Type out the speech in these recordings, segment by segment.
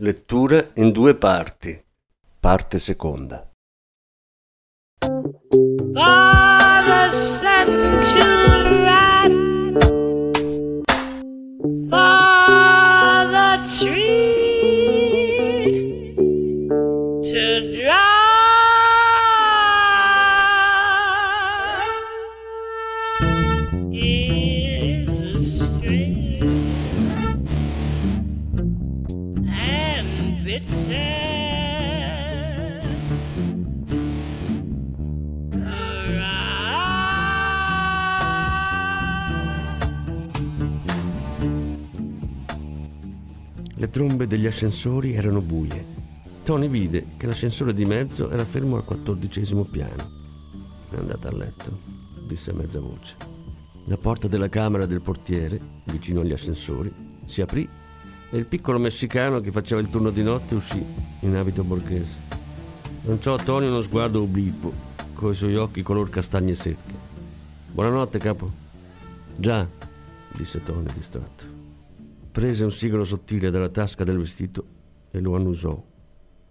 Lettura in due parti. Parte seconda. Father ascensori erano buie. Tony vide che l'ascensore di mezzo era fermo al quattordicesimo piano. È andata a letto, disse a mezza voce. La porta della camera del portiere, vicino agli ascensori, si aprì e il piccolo messicano che faceva il turno di notte uscì in abito borghese. Lanciò a Tony uno sguardo obliquo, coi suoi occhi color castagne secche. Buonanotte, capo. Già, disse Tony distratto. Prese un sigaro sottile dalla tasca del vestito e lo annusò.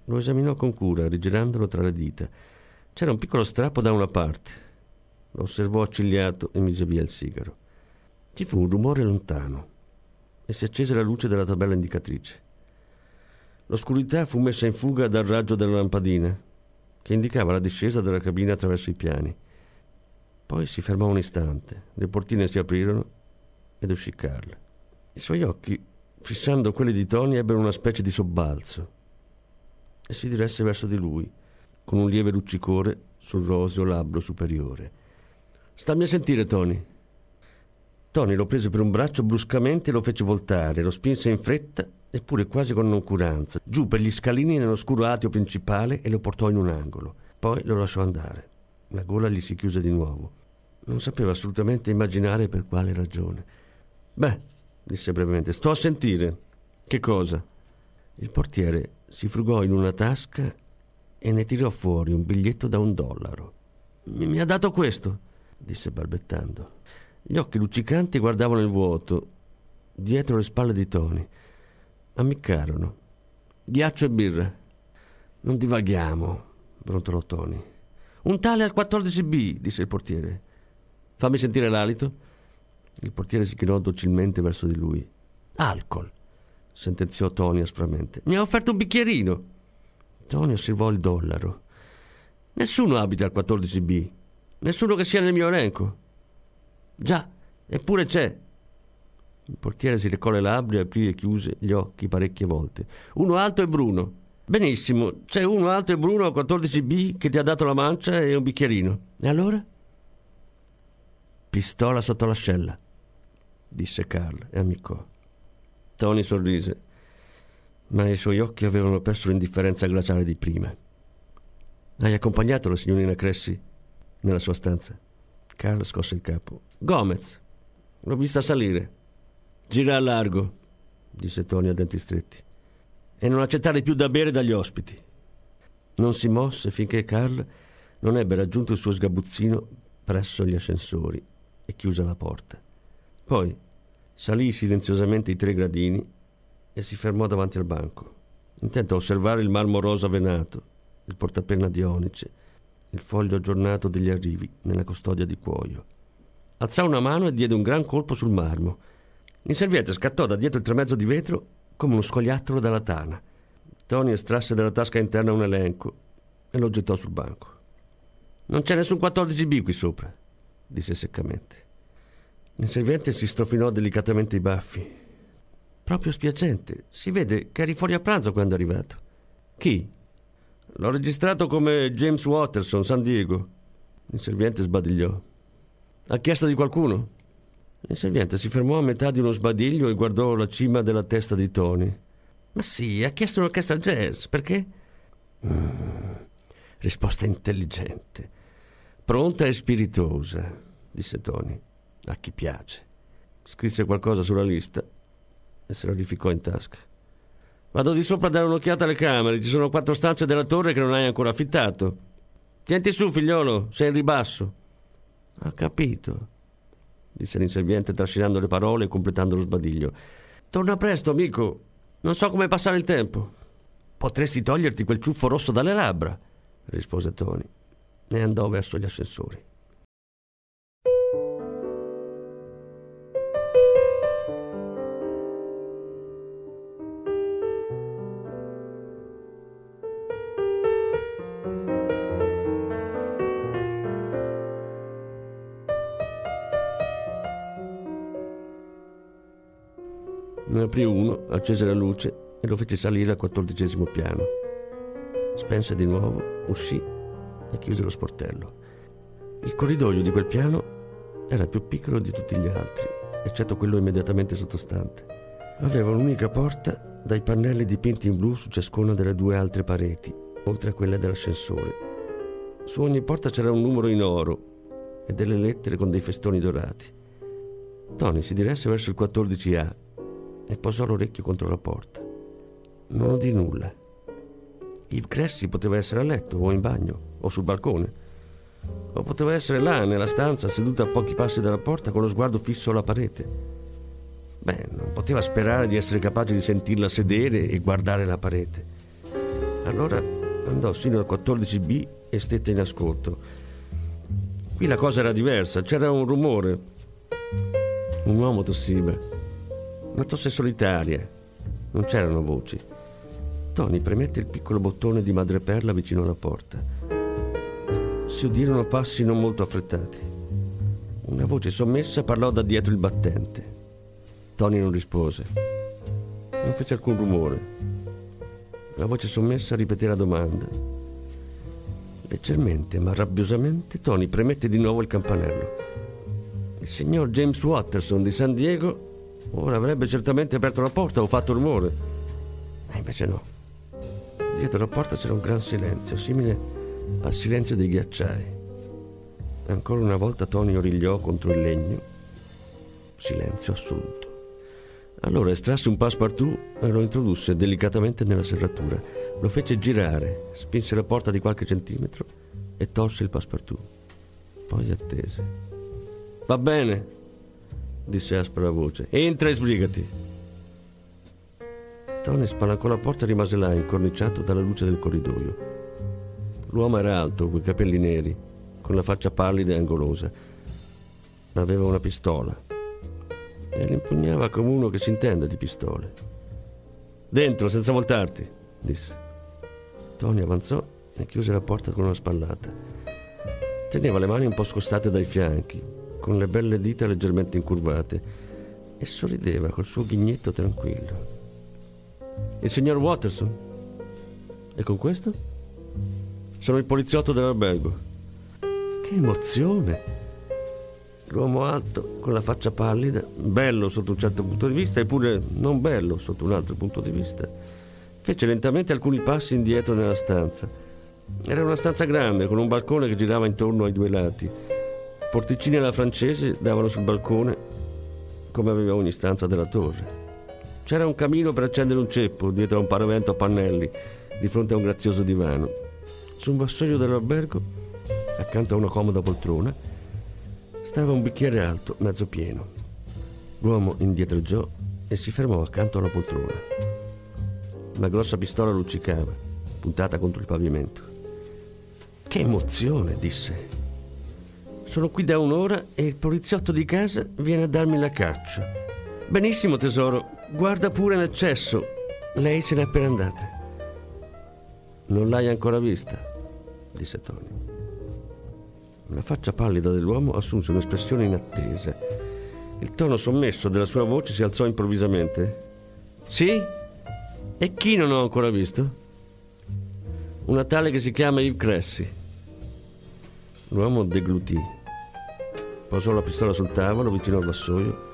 Lo esaminò con cura, rigirandolo tra le dita. C'era un piccolo strappo da una parte. Lo osservò accigliato e mise via il sigaro. Ci fu un rumore lontano e si accese la luce della tabella indicatrice. L'oscurità fu messa in fuga dal raggio della lampadina, che indicava la discesa della cabina attraverso i piani. Poi si fermò un istante, le portine si aprirono ed uscì Carl. I suoi occhi, fissando quelli di Tony, ebbero una specie di sobbalzo e si diresse verso di lui, con un lieve luccicore sul roseo labbro superiore. Stammi a sentire, Tony. Tony lo prese per un braccio bruscamente e lo fece voltare, lo spinse in fretta, eppure quasi con noncuranza, giù per gli scalini nell'oscuro atio principale e lo portò in un angolo. Poi lo lasciò andare. La gola gli si chiuse di nuovo. Non sapeva assolutamente immaginare per quale ragione. Beh, disse brevemente, sto a sentire. Che cosa? Il portiere si frugò in una tasca e ne tirò fuori un biglietto da un dollaro. Mi, mi ha dato questo, disse balbettando. Gli occhi luccicanti guardavano il vuoto, dietro le spalle di Tony. Ammiccarono. Ghiaccio e birra. Non divaghiamo, brontolò Tony. Un tale al 14B, disse il portiere. Fammi sentire l'alito. Il portiere si chinò docilmente verso di lui. Alcol, sentenziò Tony aspramente. Mi ha offerto un bicchierino. Tony osservò il dollaro. Nessuno abita al 14B. Nessuno che sia nel mio elenco. Già, eppure c'è. Il portiere si recò le labbra aprì e chiuse gli occhi parecchie volte. Uno alto e bruno. Benissimo, c'è uno alto e bruno al 14B che ti ha dato la mancia e un bicchierino. E allora? Pistola sotto l'ascella, disse Carl e ammiccò. Tony sorrise, ma i suoi occhi avevano perso l'indifferenza glaciale di prima. Hai accompagnato la signorina Cressy nella sua stanza? Carl scosse il capo. Gomez, l'ho vista salire. Gira a largo, disse Tony a denti stretti, e non accettare più da bere dagli ospiti. Non si mosse finché Carl non ebbe raggiunto il suo sgabuzzino presso gli ascensori e chiuse la porta. Poi salì silenziosamente i tre gradini e si fermò davanti al banco, intento a osservare il marmo rosa venato, il portapenna di onice, il foglio aggiornato degli arrivi nella custodia di cuoio. Alzò una mano e diede un gran colpo sul marmo. L'inserviente scattò da dietro il tremezzo di vetro come uno scoiattolo dalla tana. Tony estrasse dalla tasca interna un elenco e lo gettò sul banco. Non c'è nessun 14B qui sopra, disse seccamente. L'inserviente si strofinò delicatamente i baffi. Proprio spiacente. Si vede che eri fuori a pranzo quando è arrivato. Chi? L'ho registrato come James Watterson, San Diego. L'inserviente sbadigliò. Ha chiesto di qualcuno? L'inserviente si fermò a metà di uno sbadiglio e guardò la cima della testa di Tony. Ma sì, ha chiesto un'orchestra jazz, perché? Mm, risposta intelligente, pronta e spiritosa, disse Tony, a chi piace. Scrisse qualcosa sulla lista e se lo rificò in tasca. Vado di sopra a dare un'occhiata alle camere, ci sono quattro stanze della torre che non hai ancora affittato. Tienti su, figliolo, sei in ribasso. Ha capito, disse l'inserviente trascinando le parole e completando lo sbadiglio. Torna presto, amico. Non so come passare il tempo. Potresti toglierti quel ciuffo rosso dalle labbra, rispose Tony e andò verso gli ascensori. Aprì uno, accese la luce e lo fece salire al quattordicesimo piano. Spense di nuovo, uscì e chiuse lo sportello. Il corridoio di quel piano era più piccolo di tutti gli altri, eccetto quello immediatamente sottostante. Aveva un'unica porta dai pannelli dipinti in blu su ciascuna delle due altre pareti, oltre a quelle dell'ascensore. Su ogni porta c'era un numero in oro e delle lettere con dei festoni dorati. Tony si diresse verso il 14A e posò l'orecchio contro la porta. Non udì nulla. Yves Cressy poteva essere a letto o in bagno o sul balcone. O poteva essere là, nella stanza, seduta a pochi passi dalla porta con lo sguardo fisso alla parete. Beh, non poteva sperare di essere capace di sentirla sedere e guardare la parete. Allora andò sino al 14B e stette in ascolto. Qui la cosa era diversa, c'era un rumore. Un uomo tossiva. Una tosse solitaria. Non c'erano voci. Tony premette il piccolo bottone di madreperla vicino alla porta. Si udirono passi non molto affrettati. Una voce sommessa parlò da dietro il battente. Tony non rispose. Non fece alcun rumore. La voce sommessa ripeté la domanda. Leggermente ma rabbiosamente Tony premette di nuovo il campanello. Il signor James Watterson di San Diego Ora avrebbe certamente aperto la porta o fatto rumore. E invece no. Dietro la porta c'era un gran silenzio, simile al silenzio dei ghiacciai. Ancora una volta Tony origliò contro il legno. Silenzio assoluto. Allora estrasse un passepartout e lo introdusse delicatamente nella serratura. Lo fece girare, spinse la porta di qualche centimetro e tolse il passepartout. Poi attese. Va bene, disse aspra la voce. Entra e sbrigati. Tony spalancò la porta e rimase là, incorniciato dalla luce del corridoio. L'uomo era alto, coi capelli neri, con la faccia pallida e angolosa. Aveva una pistola e l'impugnava come uno che si intende di pistole. Dentro, senza voltarti, disse. Tony avanzò e chiuse la porta con una spallata. Teneva le mani un po' scostate dai fianchi, con le belle dita leggermente incurvate, e sorrideva col suo ghignetto tranquillo. Il signor Watterson? E con questo? Sono il poliziotto dell'albergo. Che emozione! L'uomo alto, con la faccia pallida, bello sotto un certo punto di vista, eppure non bello sotto un altro punto di vista, fece lentamente alcuni passi indietro nella stanza. Era una stanza grande, con un balcone che girava intorno ai due lati Porticini alla francese davano sul balcone, come aveva ogni stanza della torre. C'era un camino per accendere un ceppo dietro a un paravento a pannelli, di fronte a un grazioso divano. Su un vassoio dell'albergo, accanto a una comoda poltrona, stava un bicchiere alto, mezzo pieno. L'uomo indietreggiò e si fermò accanto alla poltrona. Una grossa pistola luccicava, puntata contro il pavimento. Che emozione, disse. Sono qui da un'ora e il poliziotto di casa viene a darmi la caccia. Benissimo, tesoro, guarda pure nel cesso. Lei se n'è appena andata. Non l'hai ancora vista, disse Tony. La faccia pallida dell'uomo assunse un'espressione inattesa. Il tono sommesso della sua voce si alzò improvvisamente. Sì? E chi non ho ancora visto? Una tale che si chiama Yves Cressy. L'uomo deglutì posò la pistola sul tavolo vicino al vassoio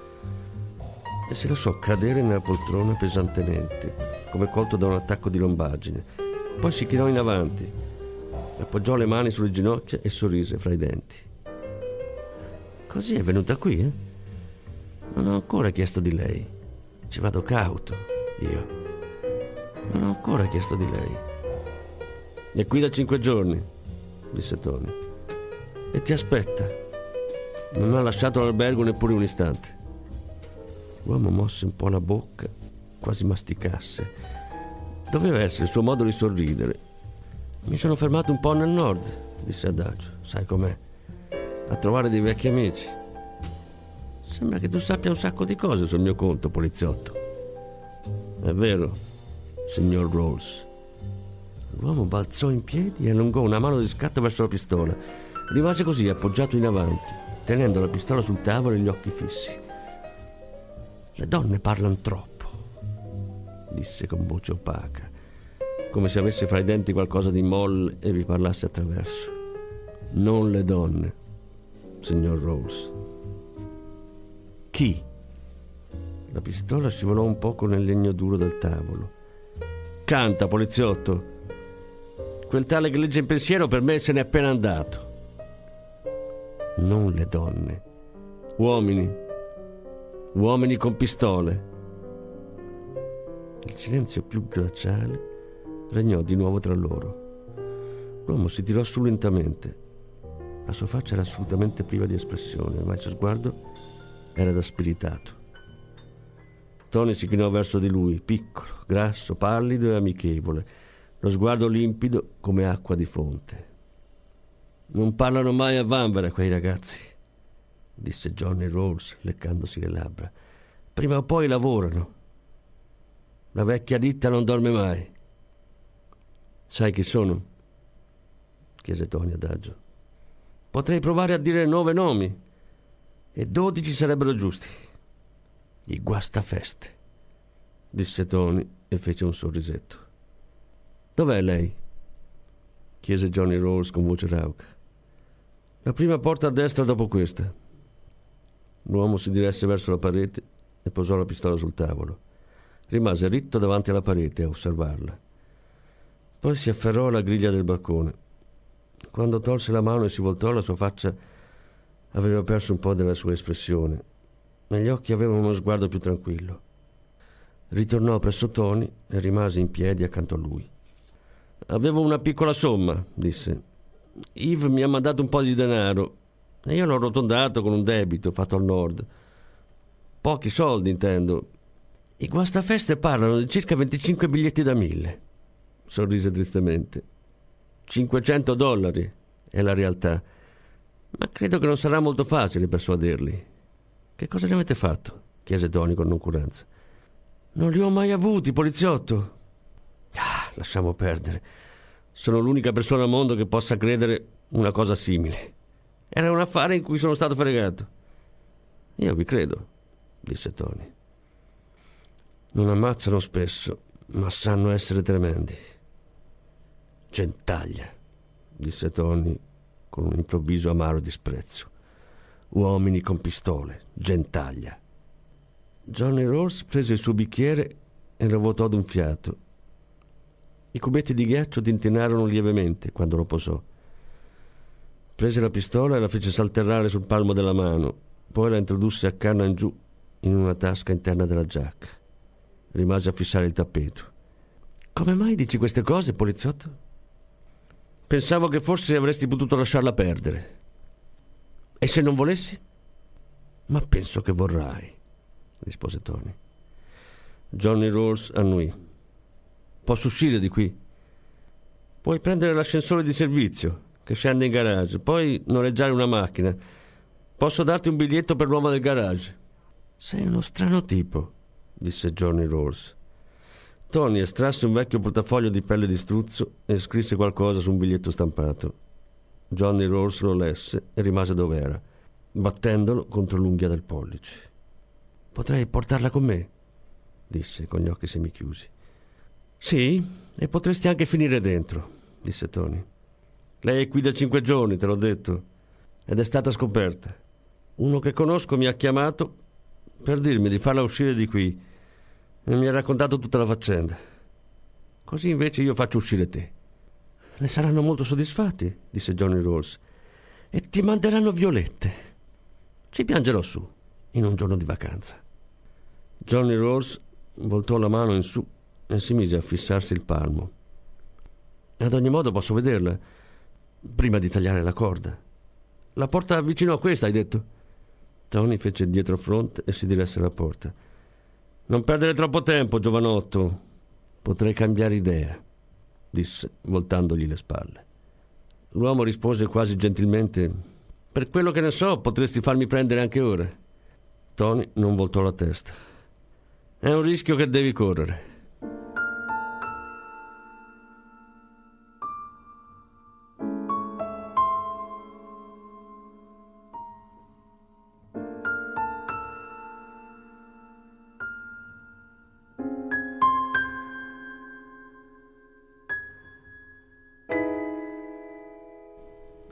e si lasciò cadere nella poltrona pesantemente. come colto da un attacco di lombaggine. Poi si chinò in avanti, appoggiò le mani sulle ginocchia e sorrise fra i denti. Così è venuta qui, eh? Non ho ancora chiesto di lei. Ci vado cauto, io. Non ho ancora chiesto di lei. È qui da cinque giorni, disse Tony. E ti aspetta. Non ha lasciato l'albergo neppure un istante. L'uomo mosse un po' la bocca, quasi masticasse. Doveva essere il suo modo di sorridere. Mi sono fermato un po' nel nord, disse Adagio. Sai com'è? A trovare dei vecchi amici. Sembra che tu sappia un sacco di cose sul mio conto, poliziotto. È vero, signor Rolls. L'uomo balzò in piedi e allungò una mano di scatto verso la pistola. Rimase così appoggiato in avanti, tenendo la pistola sul tavolo e gli occhi fissi. Le donne parlano troppo, disse con voce opaca, come se avesse fra i denti qualcosa di molle e vi parlasse attraverso. Non le donne, signor Rose. Chi? La pistola scivolò un poco nel legno duro del tavolo. Canta, poliziotto. Quel tale che legge in pensiero per me se n'è appena andato. Non le donne. Uomini uomini con pistole. Il silenzio più glaciale regnò di nuovo tra loro. L'uomo si tirò su lentamente. La sua faccia era assolutamente priva di espressione, ma il suo sguardo era da spiritato. Tony si chinò verso di lui, piccolo, grasso, pallido e amichevole, lo sguardo limpido come acqua di fonte. Non parlano mai a vanvera quei ragazzi disse Johnny Rawls leccandosi le labbra. Prima o poi lavorano. La vecchia ditta non dorme mai. Sai chi sono? chiese Tony adagio. Potrei provare a dire nove nomi e dodici sarebbero giusti. I guastafeste, disse Tony e fece un sorrisetto. Dov'è lei? chiese Johnny Rawls con voce rauca. La prima porta a destra dopo questa. L'uomo si diresse verso la parete e posò la pistola sul tavolo. Rimase ritto davanti alla parete a osservarla. Poi si afferrò alla griglia del balcone. Quando tolse la mano e si voltò, la sua faccia aveva perso un po' della sua espressione. Negli occhi aveva uno sguardo più tranquillo. Ritornò presso Tony e rimase in piedi accanto a lui. Avevo una piccola somma, disse. Yves mi ha mandato un po' di denaro e io l'ho arrotondato con un debito fatto al nord. Pochi soldi, intendo. I guastafeste parlano di circa 25 biglietti da mille. Sorrise tristemente. 500 dollari è la realtà. Ma credo che non sarà molto facile persuaderli. Che cosa ne avete fatto? chiese Tony con noncuranza. Non li ho mai avuti, poliziotto. Ah, lasciamo perdere. Sono l'unica persona al mondo che possa credere una cosa simile. Era un affare in cui sono stato fregato. Io vi credo, disse Tony. Non ammazzano spesso, ma sanno essere tremendi. Gentaglia, disse Tony con un improvviso amaro disprezzo. Uomini con pistole, gentaglia. Johnny Rose prese il suo bicchiere e lo vuotò d'un fiato. I cubetti di ghiaccio tintinarono lievemente quando lo posò. Prese la pistola e la fece salterrare sul palmo della mano, poi la introdusse a canna in giù in una tasca interna della giacca. Rimase a fissare il tappeto. Come mai dici queste cose, poliziotto? Pensavo che forse avresti potuto lasciarla perdere. E se non volessi? Ma penso che vorrai, rispose Tony. Johnny Rawls annui. Posso uscire di qui? Puoi prendere l'ascensore di servizio, che scende in garage, poi noleggiare una macchina. Posso darti un biglietto per l'uomo del garage? Sei uno strano tipo, disse Johnny Rose. Tony estrasse un vecchio portafoglio di pelle di struzzo e scrisse qualcosa su un biglietto stampato. Johnny Rose lo lesse e rimase dove era, battendolo contro l'unghia del pollice. Potrei portarla con me? disse con gli occhi semichiusi. Sì, e potresti anche finire dentro, disse Tony. Lei è qui da cinque giorni, te l'ho detto, ed è stata scoperta. Uno che conosco mi ha chiamato per dirmi di farla uscire di qui e mi ha raccontato tutta la faccenda. Così invece io faccio uscire te. Ne saranno molto soddisfatti, disse Johnny Rolls, e ti manderanno violette. Ci piangerò su, in un giorno di vacanza. Johnny Rolls voltò la mano in su e si mise a fissarsi il palmo. Ad ogni modo posso vederla, prima di tagliare la corda. La porta vicino a questa, hai detto? Tony fece dietro fronte e si diresse alla porta. Non perdere troppo tempo, giovanotto. Potrei cambiare idea, disse, voltandogli le spalle. L'uomo rispose quasi gentilmente: Per quello che ne so, potresti farmi prendere anche ora. Tony non voltò la testa. È un rischio che devi correre.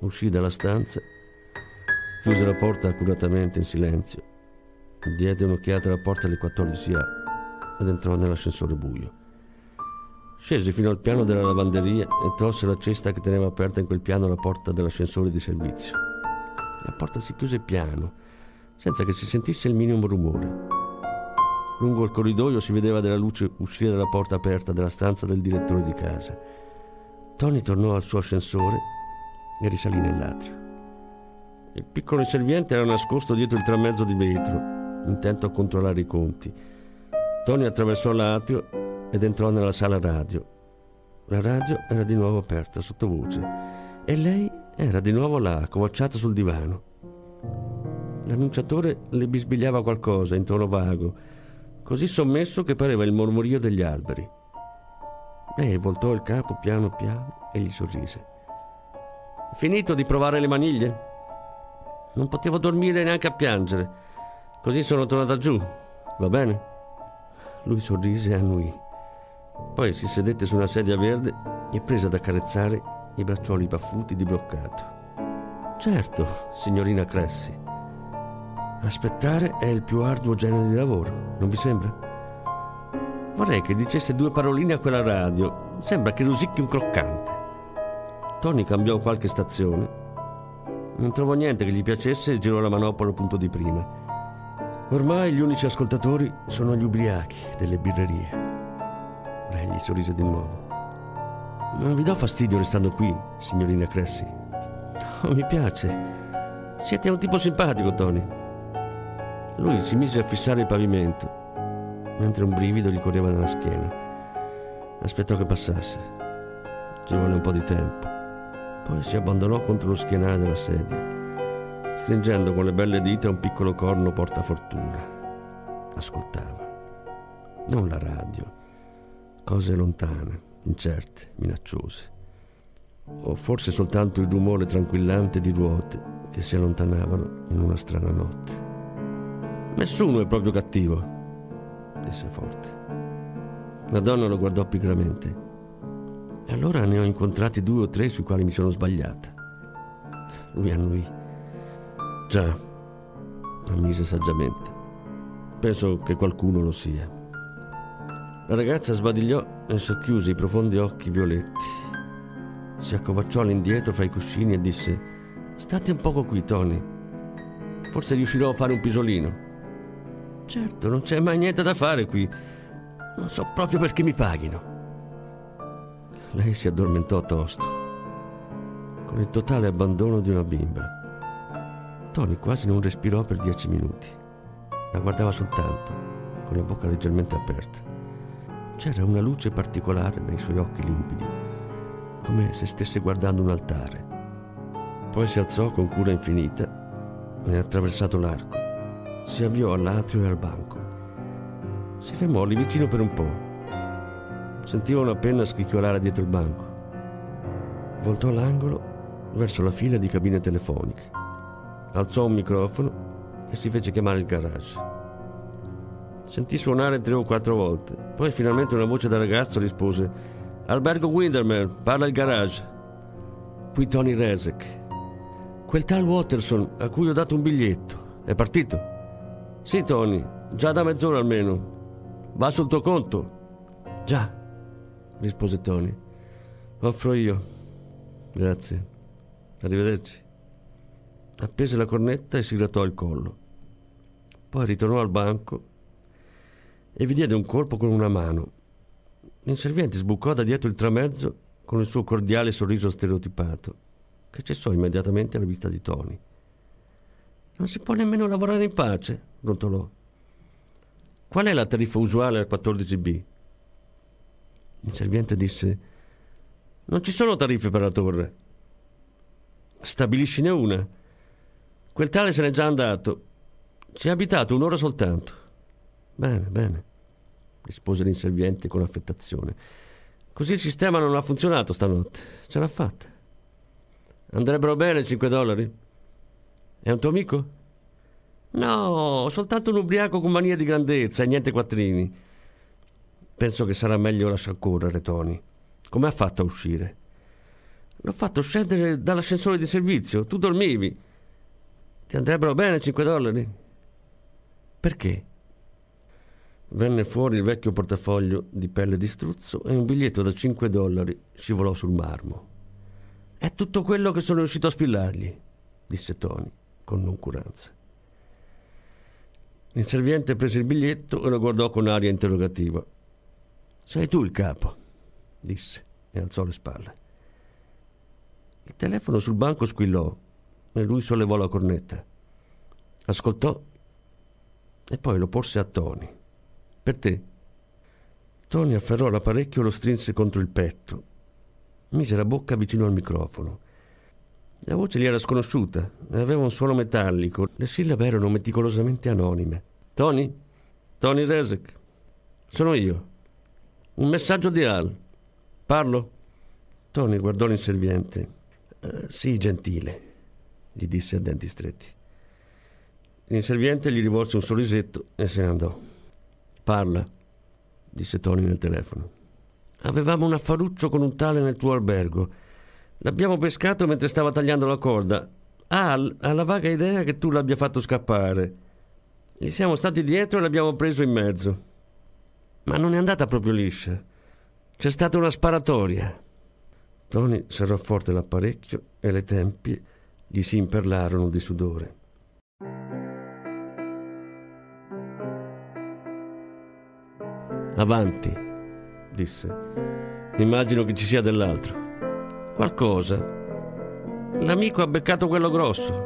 Uscì dalla stanza, chiuse la porta accuratamente in silenzio, diede un'occhiata alla porta alle 14A ed entrò nell'ascensore buio. Scese fino al piano della lavanderia e tolse la cesta che teneva aperta in quel piano la porta dell'ascensore di servizio. La porta si chiuse piano, senza che si sentisse il minimo rumore. Lungo il corridoio si vedeva della luce uscire dalla porta aperta della stanza del direttore di casa. Tony tornò al suo ascensore e risalì nell'atrio. Il piccolo inserviente era nascosto dietro il tramezzo di vetro, intento a controllare i conti. Tony attraversò l'atrio ed entrò nella sala radio. La radio era di nuovo aperta, sottovoce, e lei era di nuovo là, accovacciata sul divano. L'annunciatore le bisbigliava qualcosa in tono vago, così sommesso che pareva il mormorio degli alberi. Lei voltò il capo piano piano e gli sorrise. Finito di provare le maniglie? Non potevo dormire neanche a piangere. Così sono tornata giù. Va bene? Lui sorrise e annui. Poi si sedette su una sedia verde e prese ad accarezzare i braccioli paffuti di bloccato. Certo, signorina Cressy. Aspettare è il più arduo genere di lavoro, non vi sembra? Vorrei che dicesse due paroline a quella radio. Sembra che rosicchi un croccante. Tony cambiò qualche stazione. Non trovò niente che gli piacesse e girò la manopola al punto di prima. Ormai gli unici ascoltatori sono gli ubriachi delle birrerie. Lei gli sorrise di nuovo. Non vi do fastidio restando qui, signorina Cressy. Oh, mi piace. Siete un tipo simpatico, Tony. Lui si mise a fissare il pavimento, mentre un brivido gli correva nella schiena. Aspettò che passasse. Ci volle un po' di tempo. Poi si abbandonò contro lo schienale della sedia, stringendo con le belle dita un piccolo corno portafortuna. Ascoltava. Non la radio. Cose lontane, incerte, minacciose. O forse soltanto il rumore tranquillante di ruote che si allontanavano in una strana notte. Nessuno è proprio cattivo, disse forte. La donna lo guardò pigramente. E allora ne ho incontrati due o tre sui quali mi sono sbagliata. Lui annui. Già, ammise saggiamente. Penso che qualcuno lo sia. La ragazza sbadigliò e socchiuse i profondi occhi violetti. Si accovacciò all'indietro fra i cuscini e disse: State un poco qui, Tony. Forse riuscirò a fare un pisolino. Certo, non c'è mai niente da fare qui. Non so proprio perché mi paghino. Lei si addormentò tosto, con il totale abbandono di una bimba. Tony quasi non respirò per dieci minuti. La guardava soltanto, con la bocca leggermente aperta. C'era una luce particolare nei suoi occhi limpidi, come se stesse guardando un altare. Poi si alzò con cura infinita e attraversato l'arco. Si avviò all'atrio e al banco. Si fermò lì vicino per un po' Sentiva una penna scricchiolare dietro il banco. Voltò l'angolo verso la fila di cabine telefoniche. Alzò un microfono e si fece chiamare il garage. Sentì suonare tre o quattro volte. Poi finalmente una voce da ragazzo rispose: Albergo Winderman, parla il garage. Qui Tony Resek. Quel tal Watterson a cui ho dato un biglietto. È partito? Sì, Tony, già da mezz'ora almeno. Va sul tuo conto? Già. Rispose Tony. Offro io. Grazie. Arrivederci. Appese la cornetta e si grattò il collo. Poi ritornò al banco e vi diede un colpo con una mano. L'inserviente sbucò da dietro il tramezzo con il suo cordiale sorriso stereotipato, che cessò immediatamente alla vista di Tony. Non si può nemmeno lavorare in pace, brontolò. Qual è la tariffa usuale al 14B? Il serviente disse: Non ci sono tariffe per la torre. Stabiliscine una. Quel tale se n'è già andato. Ci ha abitato un'ora soltanto. Bene, bene, rispose l'inserviente con affettazione. Così il sistema non ha funzionato stanotte. Ce l'ha fatta. Andrebbero bene 5 dollari? È un tuo amico? No, soltanto un ubriaco con mania di grandezza e niente quattrini. Penso che sarà meglio lasciar correre, Tony. Come ha fatto a uscire? L'ho fatto scendere dall'ascensore di servizio. Tu dormivi. Ti andrebbero bene 5 dollari? Perché? Venne fuori il vecchio portafoglio di pelle di struzzo e un biglietto da 5 dollari scivolò sul marmo. È tutto quello che sono riuscito a spillargli, disse Tony con noncuranza. L'inserviente prese il biglietto e lo guardò con aria interrogativa. Sei tu il capo, disse e alzò le spalle. Il telefono sul banco squillò e lui sollevò la cornetta. Ascoltò e poi lo porse a Tony. Per te. Tony afferrò l'apparecchio e lo strinse contro il petto. Mise la bocca vicino al microfono. La voce gli era sconosciuta aveva un suono metallico. Le sillabe erano meticolosamente anonime. Tony? Tony Resek. Sono io. Un messaggio di Al. Parlo? Tony guardò l'inserviente. Uh, sì, gentile, gli disse a denti stretti. L'inserviente gli rivolse un sorrisetto e se ne andò. Parla, disse Tony nel telefono. Avevamo un affaruccio con un tale nel tuo albergo. L'abbiamo pescato mentre stava tagliando la corda. Al ha la vaga idea che tu l'abbia fatto scappare. Gli siamo stati dietro e l'abbiamo preso in mezzo. Ma non è andata proprio liscia. C'è stata una sparatoria. Tony serrò forte l'apparecchio e le tempie gli si imperlarono di sudore. Avanti, disse. Immagino che ci sia dell'altro. Qualcosa. L'amico ha beccato quello grosso.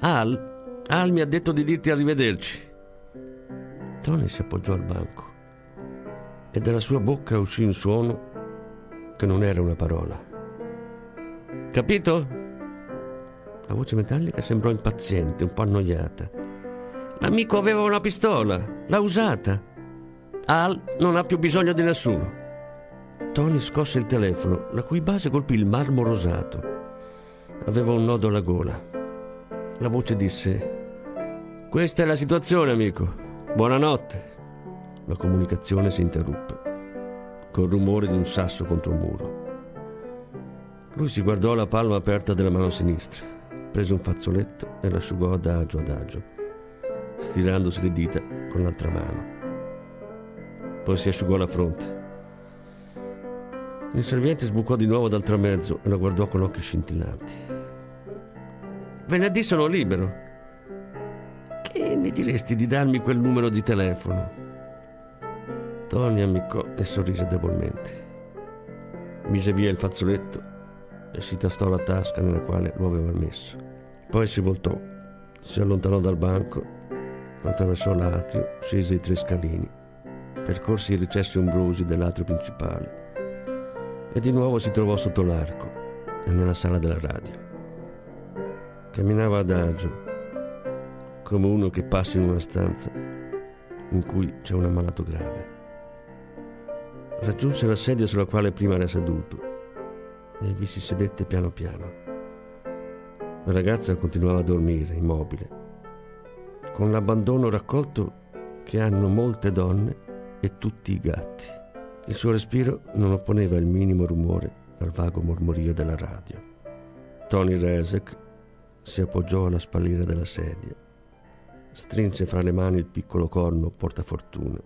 Al Al mi ha detto di dirti arrivederci. Tony si appoggiò al banco e dalla sua bocca uscì un suono che non era una parola. Capito? La voce metallica sembrò impaziente, un po' annoiata. L'amico aveva una pistola, l'ha usata. Al non ha più bisogno di nessuno. Tony scosse il telefono, la cui base colpì il marmo rosato. Aveva un nodo alla gola. La voce disse: Questa è la situazione, amico. Buonanotte. La comunicazione si interruppe, col rumore di un sasso contro un muro. Lui si guardò la palma aperta della mano sinistra, prese un fazzoletto e l'asciugò adagio adagio, stirandosi le dita con l'altra mano. Poi si asciugò la fronte. Il serviente sbucò di nuovo dal tramezzo e la guardò con occhi scintillanti. Venerdì sono libero. Ne diresti di darmi quel numero di telefono? Tony ammiccò e sorrise debolmente. Mise via il fazzoletto e si tastò la tasca nella quale lo aveva messo. Poi si voltò, si allontanò dal banco, attraversò l'atrio, scese i tre scalini, percorse i recessi ombrosi dell'atrio principale e di nuovo si trovò sotto l'arco e nella sala della radio. Camminava adagio, come uno che passa in una stanza in cui c'è un ammalato grave. Raggiunse la sedia sulla quale prima era seduto e vi si sedette piano piano. La ragazza continuava a dormire, immobile, con l'abbandono raccolto che hanno molte donne e tutti i gatti. Il suo respiro non opponeva il minimo rumore al vago mormorio della radio. Tony Resek si appoggiò alla spalliera della sedia, strinse fra le mani il piccolo corno portafortuna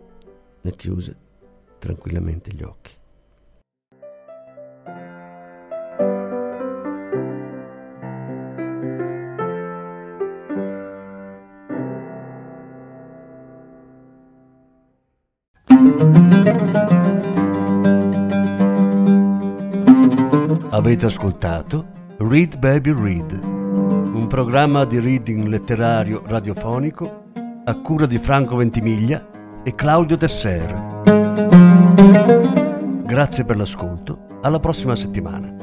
e chiuse tranquillamente gli occhi. Avete ascoltato Read Baby Read un programma di reading letterario radiofonico a cura di Franco Ventimiglia e Claudio Tesser. Grazie per l'ascolto, alla prossima settimana.